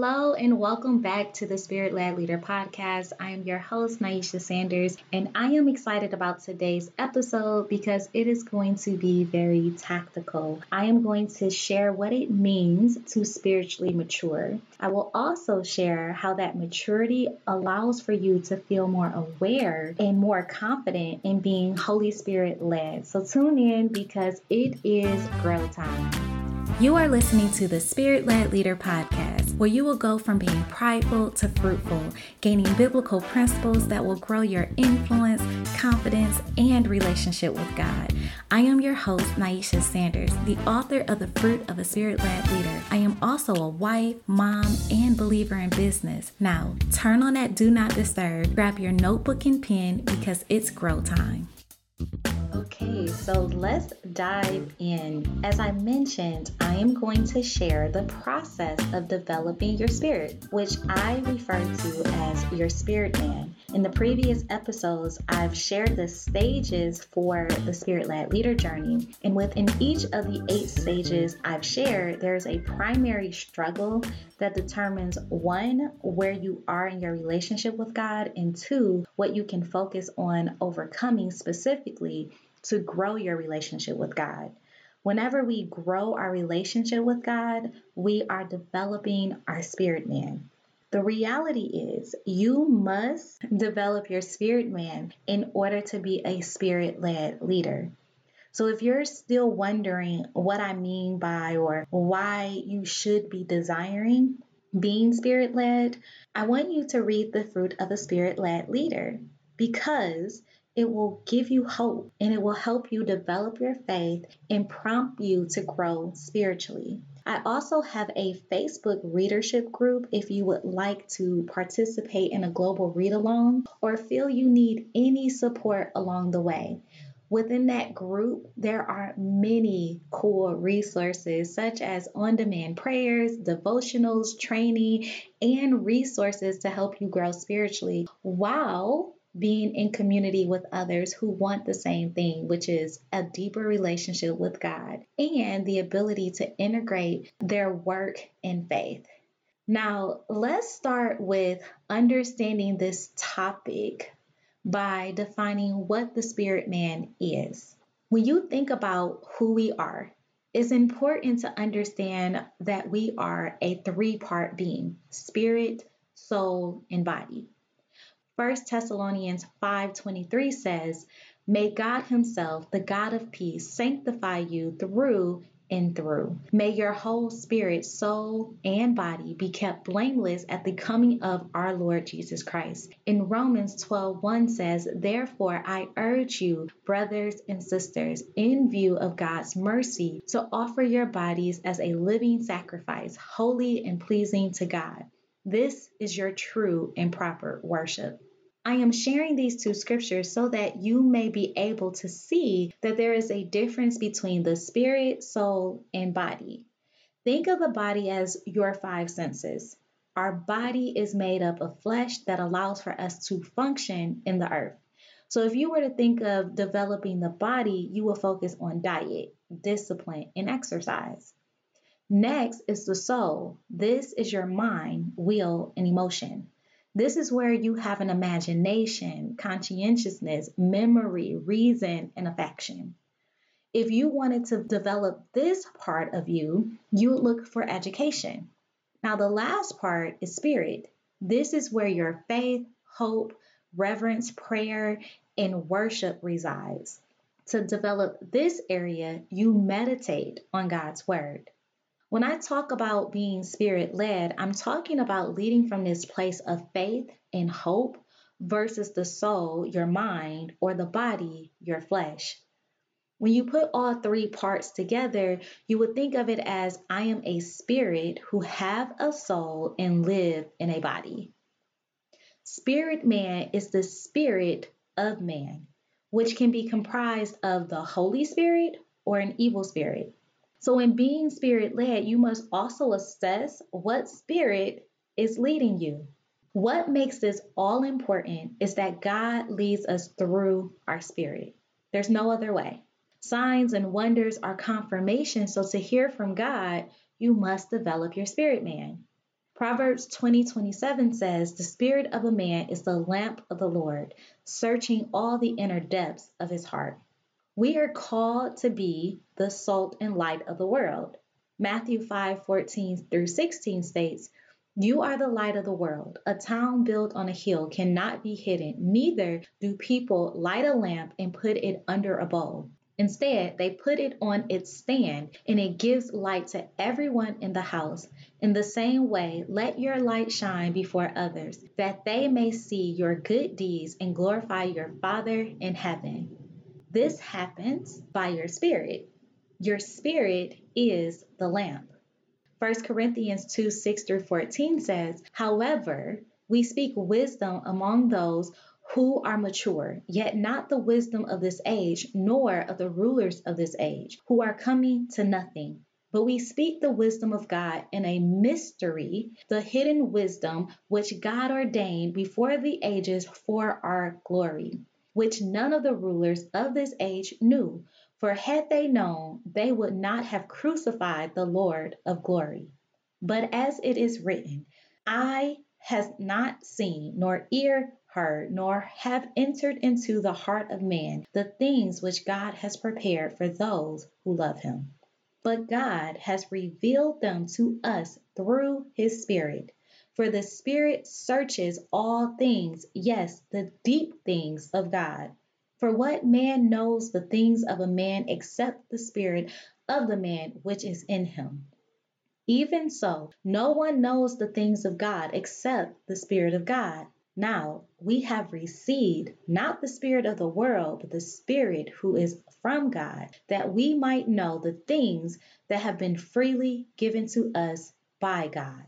Hello and welcome back to the Spirit Led Leader podcast. I am your host, Naisha Sanders, and I am excited about today's episode because it is going to be very tactical. I am going to share what it means to spiritually mature. I will also share how that maturity allows for you to feel more aware and more confident in being Holy Spirit led. So tune in because it is grow time. You are listening to the Spirit Led Leader podcast, where you will go from being prideful to fruitful, gaining biblical principles that will grow your influence, confidence, and relationship with God. I am your host, Naisha Sanders, the author of The Fruit of a Spirit Led Leader. I am also a wife, mom, and believer in business. Now, turn on that Do Not Disturb, grab your notebook and pen because it's grow time. Okay, so let's dive in. As I mentioned, I am going to share the process of developing your spirit, which I refer to as your spirit man. In the previous episodes, I've shared the stages for the spirit led leader journey, and within each of the eight stages I've shared, there's a primary struggle that determines one, where you are in your relationship with God, and two, what you can focus on overcoming specifically to grow your relationship with God. Whenever we grow our relationship with God, we are developing our spirit man. The reality is, you must develop your spirit man in order to be a spirit led leader. So, if you're still wondering what I mean by or why you should be desiring being spirit led, I want you to read the fruit of a spirit led leader because it will give you hope and it will help you develop your faith and prompt you to grow spiritually. I also have a Facebook readership group if you would like to participate in a global read along or feel you need any support along the way. Within that group, there are many cool resources such as on demand prayers, devotionals, training, and resources to help you grow spiritually while being in community with others who want the same thing, which is a deeper relationship with God and the ability to integrate their work and faith. Now, let's start with understanding this topic by defining what the spirit man is. When you think about who we are, it's important to understand that we are a three part being spirit, soul, and body. 1 Thessalonians 5:23 says, "May God himself, the God of peace, sanctify you through and through. May your whole spirit, soul, and body be kept blameless at the coming of our Lord Jesus Christ. In Romans 12:1 says, Therefore I urge you, brothers and sisters, in view of God's mercy, to offer your bodies as a living sacrifice, holy and pleasing to God. This is your true and proper worship. I am sharing these two scriptures so that you may be able to see that there is a difference between the spirit, soul, and body. Think of the body as your five senses. Our body is made up of flesh that allows for us to function in the earth. So, if you were to think of developing the body, you will focus on diet, discipline, and exercise. Next is the soul. This is your mind, will, and emotion. This is where you have an imagination, conscientiousness, memory, reason, and affection. If you wanted to develop this part of you, you look for education. Now, the last part is spirit. This is where your faith, hope, reverence, prayer, and worship resides. To develop this area, you meditate on God's word. When I talk about being spirit led, I'm talking about leading from this place of faith and hope versus the soul, your mind, or the body, your flesh. When you put all three parts together, you would think of it as I am a spirit who have a soul and live in a body. Spirit man is the spirit of man, which can be comprised of the Holy Spirit or an evil spirit. So, in being spirit led, you must also assess what spirit is leading you. What makes this all important is that God leads us through our spirit. There's no other way. Signs and wonders are confirmation. So, to hear from God, you must develop your spirit man. Proverbs 20 27 says, The spirit of a man is the lamp of the Lord, searching all the inner depths of his heart. We are called to be the salt and light of the world. Matthew 5 14 through 16 states, You are the light of the world. A town built on a hill cannot be hidden, neither do people light a lamp and put it under a bowl. Instead, they put it on its stand, and it gives light to everyone in the house. In the same way, let your light shine before others, that they may see your good deeds and glorify your Father in heaven. This happens by your spirit. Your spirit is the lamp. 1 Corinthians 2 6 through 14 says, However, we speak wisdom among those who are mature, yet not the wisdom of this age, nor of the rulers of this age, who are coming to nothing. But we speak the wisdom of God in a mystery, the hidden wisdom which God ordained before the ages for our glory, which none of the rulers of this age knew. For had they known, they would not have crucified the Lord of glory. But as it is written, eye has not seen, nor ear heard, nor have entered into the heart of man the things which God has prepared for those who love him. But God has revealed them to us through his Spirit. For the Spirit searches all things, yes, the deep things of God. For what man knows the things of a man except the spirit of the man which is in him? Even so, no one knows the things of God except the Spirit of God. Now we have received not the Spirit of the world, but the Spirit who is from God, that we might know the things that have been freely given to us by God.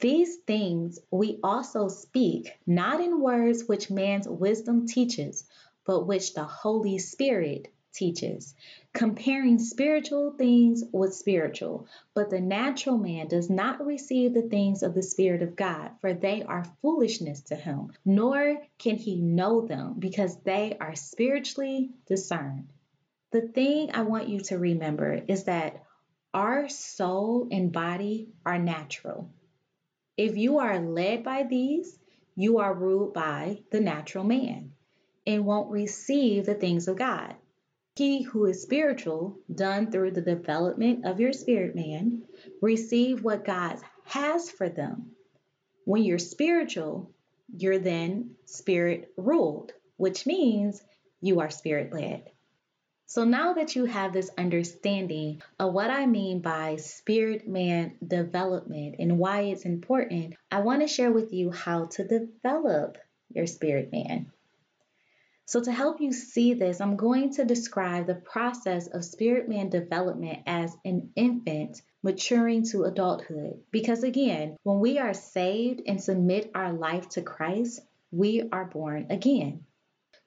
These things we also speak, not in words which man's wisdom teaches but which the Holy Spirit teaches, comparing spiritual things with spiritual. But the natural man does not receive the things of the Spirit of God, for they are foolishness to him, nor can he know them, because they are spiritually discerned. The thing I want you to remember is that our soul and body are natural. If you are led by these, you are ruled by the natural man and won't receive the things of God. He who is spiritual, done through the development of your spirit man, receive what God has for them. When you're spiritual, you're then spirit ruled, which means you are spirit led. So now that you have this understanding of what I mean by spirit man development and why it's important, I want to share with you how to develop your spirit man. So, to help you see this, I'm going to describe the process of spirit man development as an infant maturing to adulthood. Because again, when we are saved and submit our life to Christ, we are born again.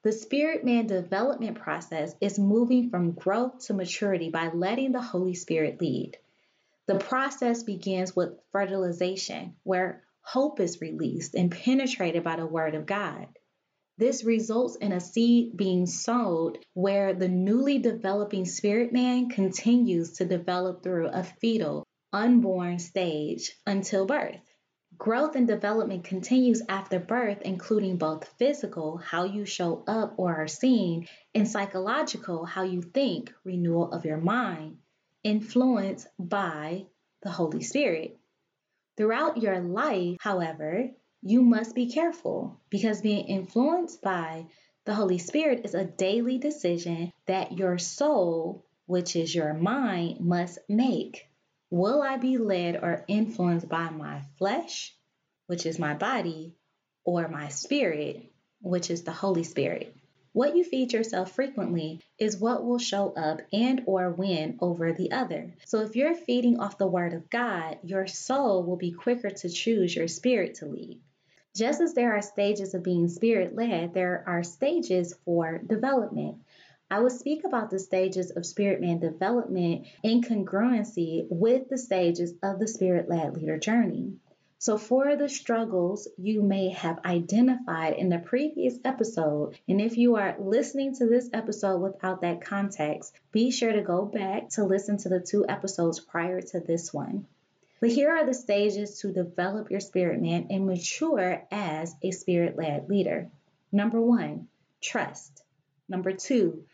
The spirit man development process is moving from growth to maturity by letting the Holy Spirit lead. The process begins with fertilization, where hope is released and penetrated by the Word of God. This results in a seed being sowed where the newly developing spirit man continues to develop through a fetal, unborn stage until birth. Growth and development continues after birth, including both physical, how you show up or are seen, and psychological, how you think, renewal of your mind, influenced by the Holy Spirit. Throughout your life, however, you must be careful because being influenced by the Holy Spirit is a daily decision that your soul, which is your mind, must make. Will I be led or influenced by my flesh, which is my body, or my spirit, which is the Holy Spirit? What you feed yourself frequently is what will show up and or win over the other. So if you're feeding off the word of God, your soul will be quicker to choose your spirit to lead. Just as there are stages of being spirit led, there are stages for development. I will speak about the stages of spirit man development in congruency with the stages of the spirit led leader journey. So, for the struggles you may have identified in the previous episode, and if you are listening to this episode without that context, be sure to go back to listen to the two episodes prior to this one. But here are the stages to develop your spirit man and mature as a spirit led leader. Number one, trust. Number two,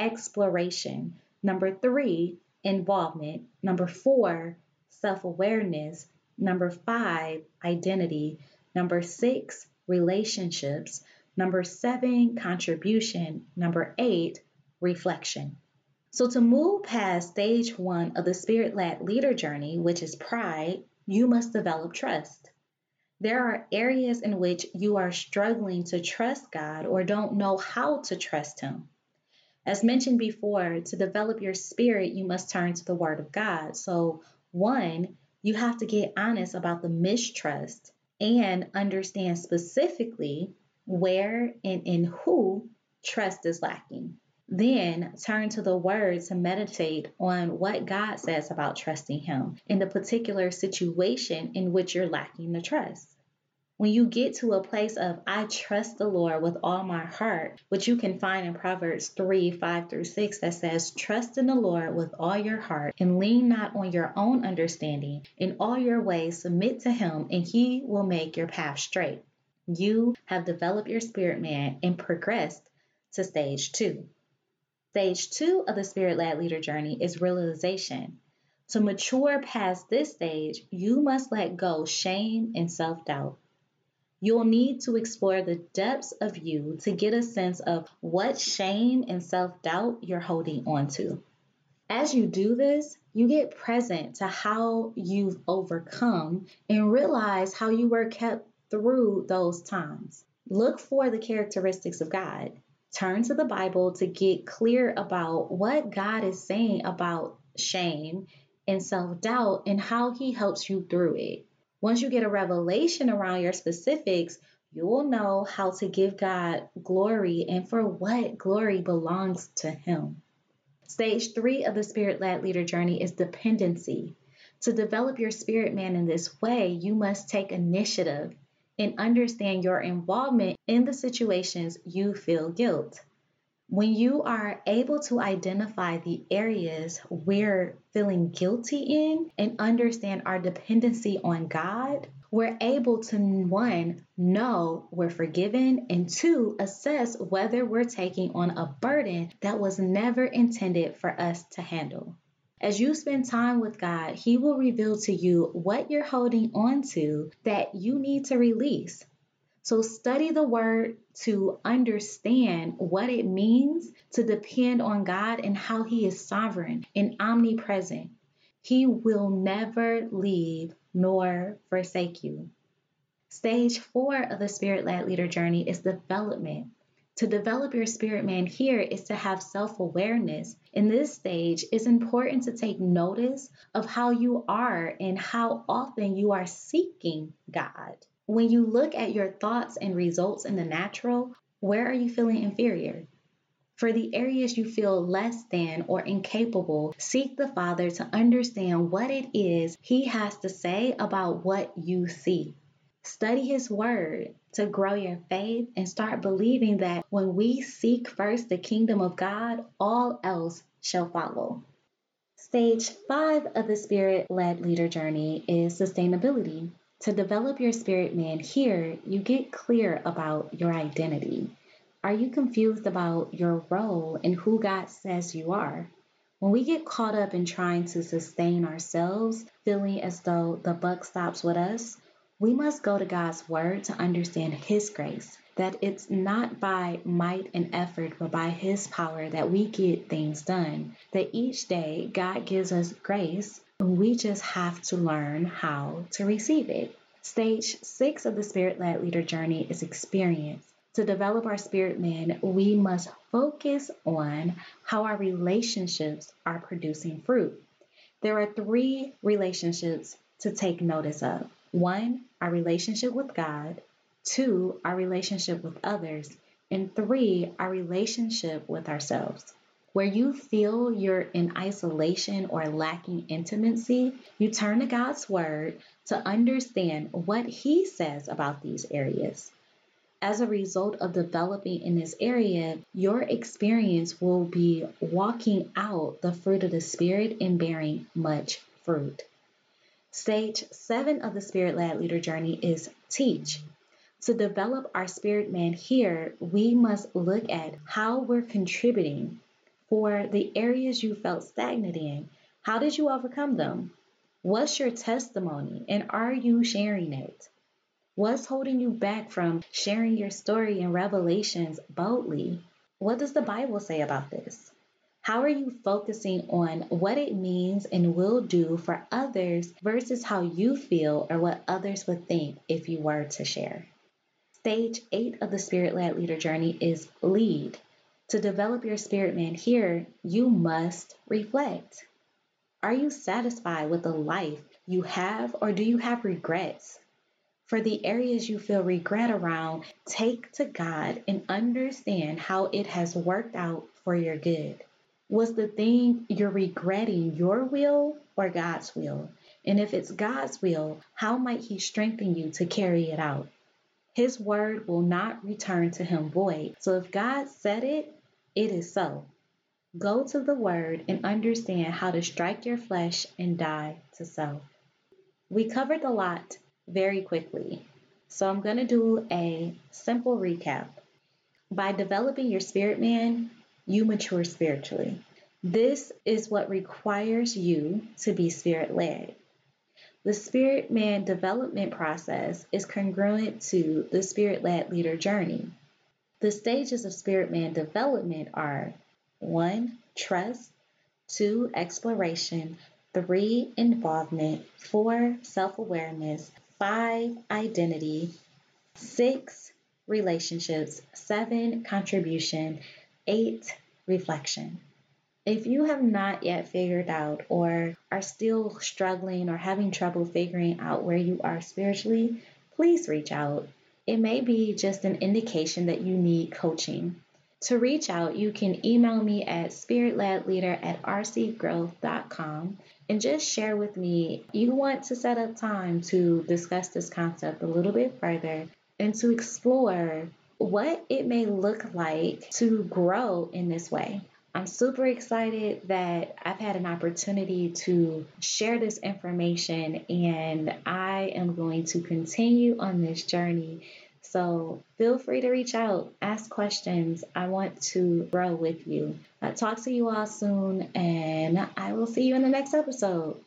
exploration. Number three, involvement. Number four, self awareness. Number five, identity. Number six, relationships. Number seven, contribution. Number eight, reflection. So, to move past stage one of the spirit led leader journey, which is pride, you must develop trust. There are areas in which you are struggling to trust God or don't know how to trust Him. As mentioned before, to develop your spirit, you must turn to the Word of God. So, one, you have to get honest about the mistrust and understand specifically where and in who trust is lacking. Then turn to the Word to meditate on what God says about trusting Him in the particular situation in which you're lacking the trust. When you get to a place of, I trust the Lord with all my heart, which you can find in Proverbs 3 5 through 6, that says, Trust in the Lord with all your heart and lean not on your own understanding. In all your ways, submit to Him, and He will make your path straight. You have developed your spirit man and progressed to stage two. Stage two of the spirit led leader journey is realization. To mature past this stage, you must let go shame and self doubt. You'll need to explore the depths of you to get a sense of what shame and self doubt you're holding on to. As you do this, you get present to how you've overcome and realize how you were kept through those times. Look for the characteristics of God. Turn to the Bible to get clear about what God is saying about shame and self doubt and how He helps you through it. Once you get a revelation around your specifics, you will know how to give God glory and for what glory belongs to Him. Stage three of the spirit led leader journey is dependency. To develop your spirit man in this way, you must take initiative and understand your involvement in the situations you feel guilt. When you are able to identify the areas we're feeling guilty in and understand our dependency on God, we're able to one, know we're forgiven, and two, assess whether we're taking on a burden that was never intended for us to handle. As you spend time with God, He will reveal to you what you're holding on to that you need to release so study the word to understand what it means to depend on God and how He is sovereign and omnipresent. He will never leave nor forsake you. Stage four of the spirit led leader journey is development. To develop your spirit man here is to have self awareness. In this stage, it's important to take notice of how you are and how often you are seeking God. When you look at your thoughts and results in the natural, where are you feeling inferior? For the areas you feel less than or incapable, seek the Father to understand what it is He has to say about what you see. Study His Word to grow your faith and start believing that when we seek first the kingdom of God, all else shall follow. Stage five of the Spirit led leader journey is sustainability. To develop your spirit man here, you get clear about your identity. Are you confused about your role and who God says you are? When we get caught up in trying to sustain ourselves, feeling as though the buck stops with us, we must go to God's word to understand His grace. That it's not by might and effort, but by His power that we get things done. That each day God gives us grace we just have to learn how to receive it. Stage six of the spirit led leader journey is experience. To develop our spirit man, we must focus on how our relationships are producing fruit. There are three relationships to take notice of one, our relationship with God, two, our relationship with others, and three, our relationship with ourselves. Where you feel you're in isolation or lacking intimacy, you turn to God's Word to understand what He says about these areas. As a result of developing in this area, your experience will be walking out the fruit of the Spirit and bearing much fruit. Stage seven of the Spirit led leader journey is teach. To develop our spirit man here, we must look at how we're contributing for the areas you felt stagnant in. How did you overcome them? What's your testimony and are you sharing it? What's holding you back from sharing your story and revelations boldly? What does the Bible say about this? How are you focusing on what it means and will do for others versus how you feel or what others would think if you were to share? Stage eight of the Spirit led leader journey is lead. To develop your spirit man here, you must reflect. Are you satisfied with the life you have, or do you have regrets? For the areas you feel regret around, take to God and understand how it has worked out for your good. Was the thing you're regretting your will or God's will? And if it's God's will, how might He strengthen you to carry it out? His word will not return to Him void. So if God said it, it is so. Go to the word and understand how to strike your flesh and die to self. We covered a lot very quickly, so I'm going to do a simple recap. By developing your spirit man, you mature spiritually. This is what requires you to be spirit led. The spirit man development process is congruent to the spirit led leader journey. The stages of spirit man development are 1. Trust, 2. Exploration, 3. Involvement, 4. Self awareness, 5. Identity, 6. Relationships, 7. Contribution, 8. Reflection. If you have not yet figured out or are still struggling or having trouble figuring out where you are spiritually, please reach out. It may be just an indication that you need coaching. To reach out, you can email me at spiritledleader at rcgrowth.com and just share with me you want to set up time to discuss this concept a little bit further and to explore what it may look like to grow in this way. I'm super excited that I've had an opportunity to share this information and I am going to continue on this journey. So feel free to reach out, ask questions. I want to grow with you. I'll talk to you all soon and I will see you in the next episode.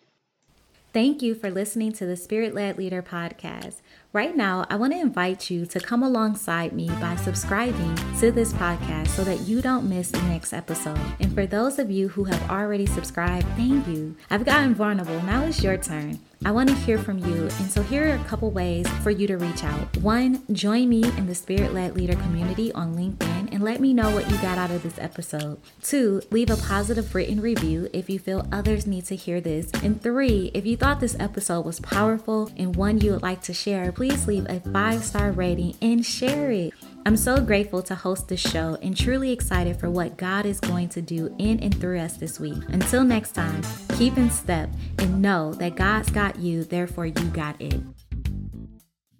Thank you for listening to the Spirit Led Leader podcast. Right now, I want to invite you to come alongside me by subscribing to this podcast so that you don't miss the next episode. And for those of you who have already subscribed, thank you. I've gotten vulnerable. Now it's your turn. I want to hear from you, and so here are a couple ways for you to reach out. One, join me in the Spirit Led Leader community on LinkedIn and let me know what you got out of this episode. Two, leave a positive written review if you feel others need to hear this. And three, if you thought this episode was powerful and one you would like to share, please leave a five star rating and share it. I'm so grateful to host this show and truly excited for what God is going to do in and through us this week. Until next time, keep in step and know that God's got you, therefore, you got it.